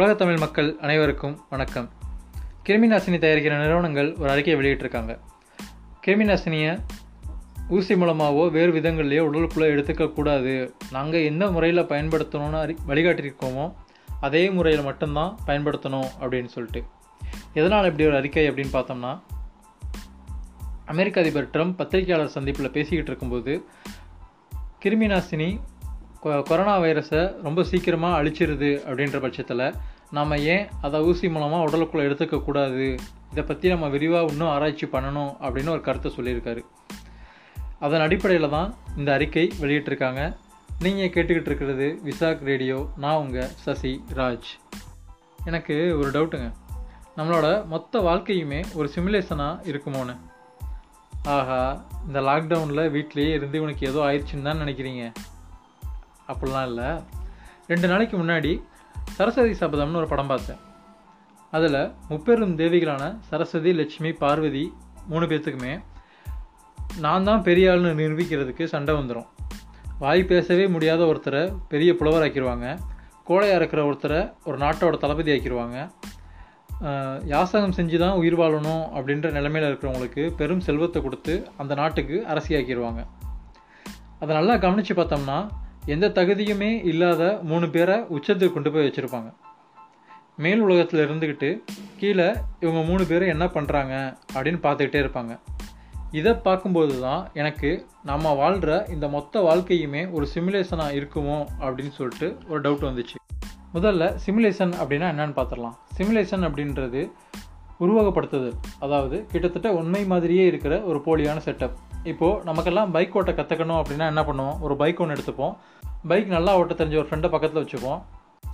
உலக தமிழ் மக்கள் அனைவருக்கும் வணக்கம். கிருமி நாசினி தயாரிக்கிற நிறுவனங்கள் ஒரு அறிக்கையை வெளியிட்டிருக்காங்க. கிருமி நாசினியை ஊசி மூலமாகவோ வேறு விதங்கள்லையோ உடலுக்குள்ளே எடுத்துக்கக்கூடாது நாங்கள் எந்த முறையில் பயன்படுத்தணும்னு அறி வழிகாட்டியிருக்கோமோ அதே முறையில் மட்டும்தான் பயன்படுத்தணும் அப்படின்னு சொல்லிட்டு. எதனால் இப்படி ஒரு அறிக்கை அப்படின்னு பார்த்தோம்னா அமெரிக்க அதிபர் ட்ரம்ப் பத்திரிகையாளர் சந்திப்பில் பேசிக்கிட்டு இருக்கும்போது கிருமி நாசினி கொ- கொரோனா வைரஸை ரொம்ப சீக்கிரமாக அழிச்சிருது அப்படின்ற பட்சத்தில் நாம் ஏன் அதை ஊசி மூலமாக உடலுக்குள்ளே எடுத்துக்கக்கூடாது இதை பற்றி நம்ம விரிவாக இன்னும் ஆராய்ச்சி பண்ணணும் அப்படின்னு ஒரு கருத்தை சொல்லியிருக்காரு. அதன் அடிப்படையில் தான் இந்த அறிக்கை வெளியிட்டிருக்காங்க. நீங்கள் கேட்டுக்கிட்டு இருக்கிறது விசாக் ரேடியோ நான் உங்கள் சசி ராஜ். எனக்கு ஒரு டவுட்டுங்க. நம்மளோட மொத்த வாழ்க்கையுமே ஒரு சிமுலேஷனாக இருக்குமோன்னு? ஆஹா இந்த லாக்டவுனில் வீட்லேயே இருந்து இவனுக்கு ஏதோ ஆயிடுச்சுன்னு தான் நினைக்கிறீங்க. அப்படிலாம் இல்லை. ரெண்டு நாளைக்கு முன்னாடி சரஸ்வதி சபதம்னு ஒரு படம் பார்த்தேன். அதில் முப்பெரும் தேவிகளான சரஸ்வதி லட்சுமி பார்வதி மூணு பேர்த்துக்குமே நான் தான் பெரிய ஆள்னு நிரூபிக்கிறதுக்கு சண்டை வந்துடும் வாய் பேசவே முடியாத ஒருத்தரை பெரிய புலவராக்கிடுவாங்க கோழையாக இருக்கிற ஒருத்தரை ஒரு நாட்டோட தளபதி ஆக்கிடுவாங்க யாசகம் செஞ்சு தான் உயிர் வாழணும் அப்படின்ற நிலைமையில் இருக்கிறவங்களுக்கு பெரும் செல்வத்தை கொடுத்து அந்த நாட்டுக்கு அரசியாக்கிடுவாங்க அதை நல்லா கவனித்து பார்த்தோம்னா எந்த தகுதியுமே இல்லாத மூணு பேரை உச்சத்துக்கு கொண்டு போய் வச்சுருப்பாங்க. மேல் உலகத்தில் இருந்துக்கிட்டு கீழே இவங்க மூணு பேரும் என்ன பண்ணுறாங்க அப்படின்னு பார்த்துக்கிட்டே இருப்பாங்க. இதை பார்க்கும்போது தான் எனக்கு நம்ம வாழ்கிற இந்த மொத்த வாழ்க்கையுமே ஒரு சிமுலேஷனாக இருக்குமோ அப்படின்னு சொல்லிட்டு ஒரு டவுட் வந்துச்சு. முதல்ல சிமுலேஷன் அப்படின்னா என்னென்னு பார்த்துடலாம். சிமுலேஷன் அப்படின்றது உருவகப்படுத்துதல். அதாவது கிட்டத்தட்ட உண்மை மாதிரியே இருக்கிற ஒரு போலியான செட்டப் இப்போது நமக்கெல்லாம் பைக் ஓட்ட கற்றுக்கணும் அப்படின்னா என்ன பண்ணுவோம்? ஒரு பைக் ஒன்று எடுத்துப்போம். பைக் நல்லா ஓட்ட தெரிஞ்ச ஒரு ஃப்ரெண்டை பக்கத்தில் வச்சுப்போம்.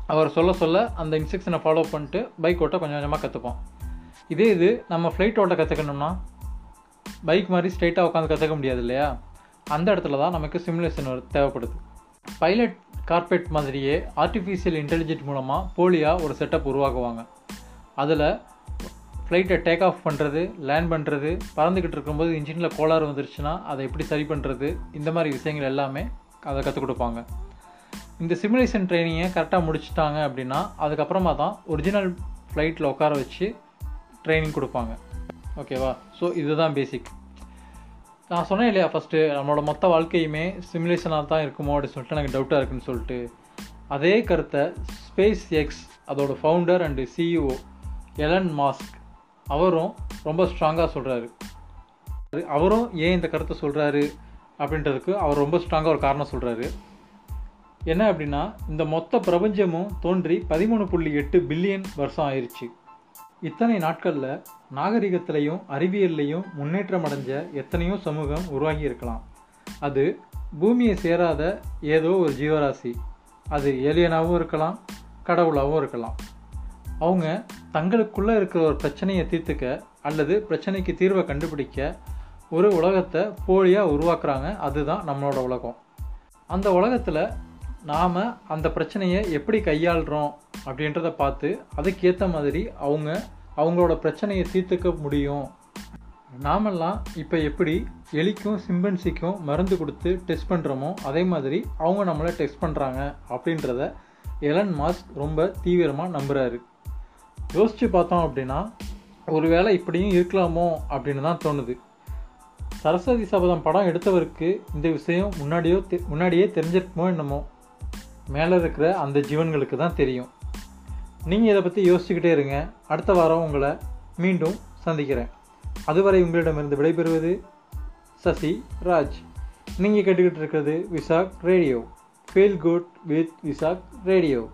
அவர் சொல்ல சொல்ல அந்த இன்ஸ்ட்ரக்ஷனை ஃபாலோ பண்ணிட்டு பைக் ஓட்ட கொஞ்சம் கொஞ்சமாக கற்றுப்போம் இதே இது நம்ம ஃப்ளைட் ஓட்ட கற்றுக்கணும்னா பைக் மாதிரி ஸ்ட்ரைட்டாக உட்காந்து கற்றுக்க முடியாது இல்லையா? அந்த இடத்துல தான் நமக்கு சிமுலேஷன் தேவைப்படுது. பைலட் கார்பெட் மாதிரியே ஆர்டிஃபிஷியல் இன்டெலிஜென்ட் மூலமாக போலியாக ஒரு செட்டப் உருவாக்குவாங்க. அதில் ஃப்ளைட்டை டேக் ஆஃப் பண்ணுறது லேண்ட் பண்ணுறது பறந்துக்கிட்டு இருக்கும்போது இன்ஜினில் கோளாறு வந்துருச்சுன்னா அதை எப்படி சரி பண்ணுறது இந்த மாதிரி விஷயங்கள் எல்லாமே அதை கற்றுக் கொடுப்பாங்க. இந்த சிமுலேஷன் ட்ரைனிங்கை கரெக்டாக முடிச்சிட்டாங்க அப்படின்னா அதுக்கப்புறமா தான் ஒரிஜினல் ஃப்ளைட்டில் உட்கார வச்சு ட்ரைனிங் கொடுப்பாங்க. ஓகேவா ஸோ இதுதான் பேசிக் நான் சொன்னேன் இல்லையா ஃபஸ்ட்டு நம்மளோட மொத்த வாழ்க்கையுமே சிமுலேஷனாக தான் இருக்குமோ அப்படின்னு சொல்லிட்டு எனக்கு டவுட்டாக இருக்குன்னு சொல்லிட்டு. அதே கருத்தை ஸ்பேஸ் எக்ஸ் அதோட founder and CEO Elon Musk அவரும் ரொம்ப ஸ்ட்ராங்காக சொல்கிறாரு அவரும் ஏன் இந்த கருத்தை சொல்கிறாரு அப்படின்றதுக்கு அவர் ரொம்ப ஸ்ட்ராங்காக ஒரு காரணம் சொல்கிறாரு என்ன அப்படின்னா இந்த மொத்த பிரபஞ்சமும் தோன்றி பதிமூணு புள்ளி எட்டு பில்லியன் வருஷம் ஆயிடுச்சு இத்தனை நாட்களில் நாகரிகத்திலையும் அறிவியல்லையும் முன்னேற்றம் அடைஞ்ச எத்தனையோ சமூகம் உருவாகி இருக்கலாம். அது பூமியை சேராத ஏதோ ஒரு ஜீவராசி. அது ஏலியனாகவும் இருக்கலாம் கடவுளாகவும் இருக்கலாம். அவங்க தங்களுக்குள்ளே இருக்கிற ஒரு பிரச்சனையை தீர்த்துக்க அல்லது பிரச்சனைக்கு தீர்வை கண்டுபிடிக்க ஒரு உலகத்தை போலியாக உருவாக்குறாங்க. அதுதான் நம்மளோட உலகம். அந்த உலகத்தில் நாம் அந்த பிரச்சனையை எப்படி கையாளுறோம் அப்படின்றத பார்த்து அதுக்கேற்ற மாதிரி அவங்க அவங்களோட பிரச்சனையை தீர்த்துக்க முடியும். நாமெல்லாம் இப்போ எப்படி எலிக்கும் சிம்பன்சிக்கும் மருந்து கொடுத்து டெஸ்ட் பண்ணுறோமோ அதே மாதிரி அவங்க நம்மளை டெஸ்ட் பண்ணுறாங்க அப்படின்றத எலன் மாஸ்க் ரொம்ப தீவிரமாக நம்புகிறாரு யோசித்து பார்த்தோம் அப்படின்னா ஒருவேளை இப்படியும் இருக்கலாமோ அப்படின்னு தான் தோணுது. சரஸ்வதி சபதம் படம் எடுத்தவருக்கு இந்த விஷயம் முன்னாடியோ தெ- முன்னாடியே தெரிஞ்சிருக்குமோ என்னமோ? மேலே இருக்கிற அந்த ஜீவன்களுக்கு தான் தெரியும். நீங்கள் இதை பற்றி யோசிச்சுக்கிட்டே இருங்க. அடுத்த வாரம் உங்களை மீண்டும் சந்திக்கிறேன். அதுவரை உங்களிடமிருந்து விடைபெறுவது சசி ராஜ். நீங்கள் கேட்டுக்கிட்டு இருக்கிறது Vizag radio. Feel good with Vizag radio